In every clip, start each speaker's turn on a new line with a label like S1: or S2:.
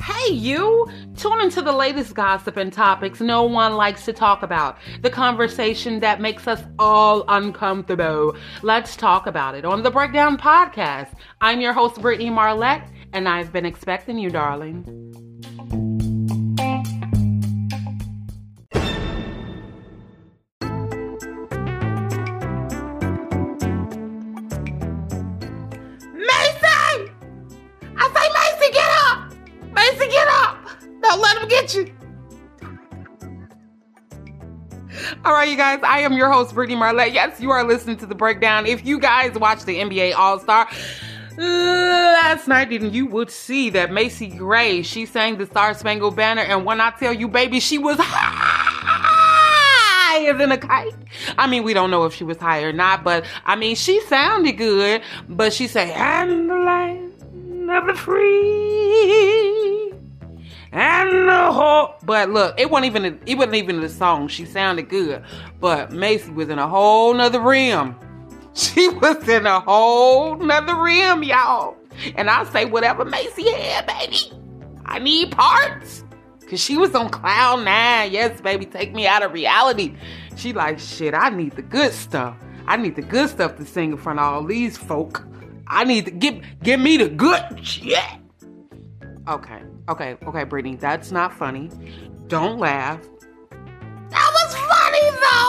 S1: Hey, you! Tune into the latest gossip and topics no one likes to talk about. The conversation that makes us all uncomfortable. Let's talk about it on the Breakdown Podcast. I'm your host, Brittany Marlette, and I've been expecting you, darling. All right, you guys, I am your host, Brittany Marlette. Yes, you are listening to the breakdown. If you guys watch the NBA All Star, last night, then you would see that Macy Gray, she sang the Star Spangled Banner, and when I tell you, baby, she was higher than a kite. I mean, we don't know if she was high or not, but I mean, she sounded good, but she said, and the land of the free and But look, it wasn't even it wasn't even the song. She sounded good, but Macy was in a whole nother realm. She was in a whole nother realm, y'all. And I say whatever Macy had, baby. I need parts. Cause she was on cloud nine. Yes, baby, take me out of reality. She like, shit, I need the good stuff. I need the good stuff to sing in front of all these folk. I need to give give me the good shit. Okay. Okay, okay, Brittany, that's not funny. Don't laugh. That was funny though.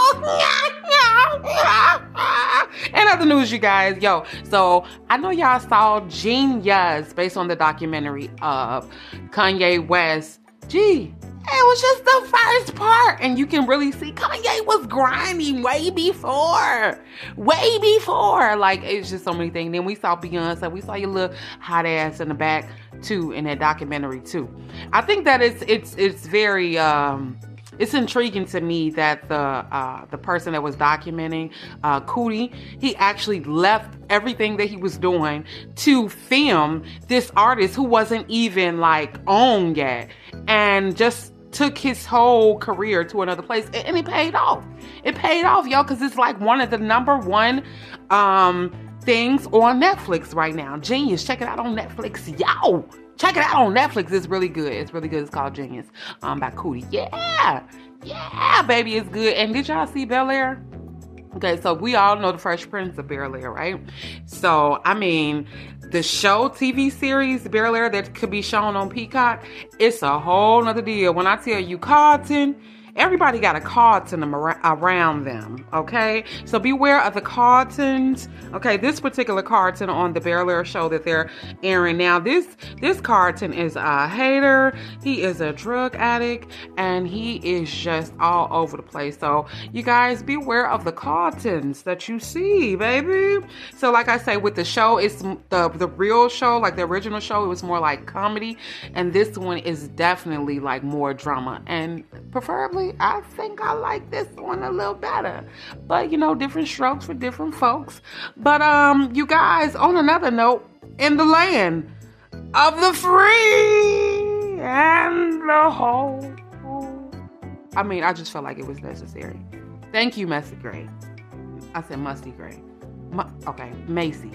S1: and other news, you guys, yo. So I know y'all saw Genius based on the documentary of Kanye West. Gee, it was just the first part, and you can really see Kanye was grinding way before, way before. Like it's just so many things. Then we saw Beyonce, we saw your little hot ass in the back too in that documentary too. I think that it's it's it's very um it's intriguing to me that the uh, the person that was documenting uh, Coodie, he actually left everything that he was doing to film this artist who wasn't even like on yet, and just took his whole career to another place, and it paid off. It paid off, y'all, because it's like one of the number one um, things on Netflix right now. Genius. Check it out on Netflix. Yo, check it out on Netflix. It's really good. It's really good. It's called Genius um, by Coodie. Yeah. Yeah, baby, it's good. And did y'all see Bel Air? Okay, so we all know the Fresh Prince of Bel Air, right? So, I mean, the show TV series Bel Air that could be shown on Peacock, it's a whole nother deal. When I tell you Carlton, everybody got a Carlton around them, okay? So beware of the Carltons. Okay, this particular Carlton on the Bel Air show that they're airing now. This this Carlton is a hater. He is a drug addict, and he is just all over the place. So you guys beware of the Carltons that you see, baby. So like I say, with the show, it's the the real show, like the original show. It was more like comedy, and this one is definitely like more drama, and preferably I think I like this one a little better. But you know, different strokes for different folks. But um, you guys, on another note, in the land of the free and the whole. I mean, I just felt like it was necessary. Thank you, Messy Gray. I said Musty Gray. Okay, Macy.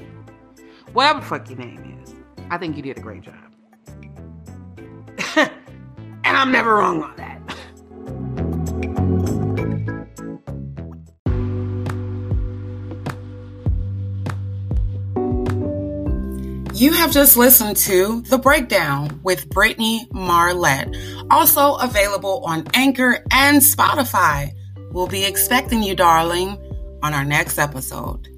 S1: Whatever the fuck your name is. I think you did a great job. and I'm never wrong on that. You have just listened to The Breakdown with Brittany Marlette, also available on Anchor and Spotify. We'll be expecting you, darling, on our next episode.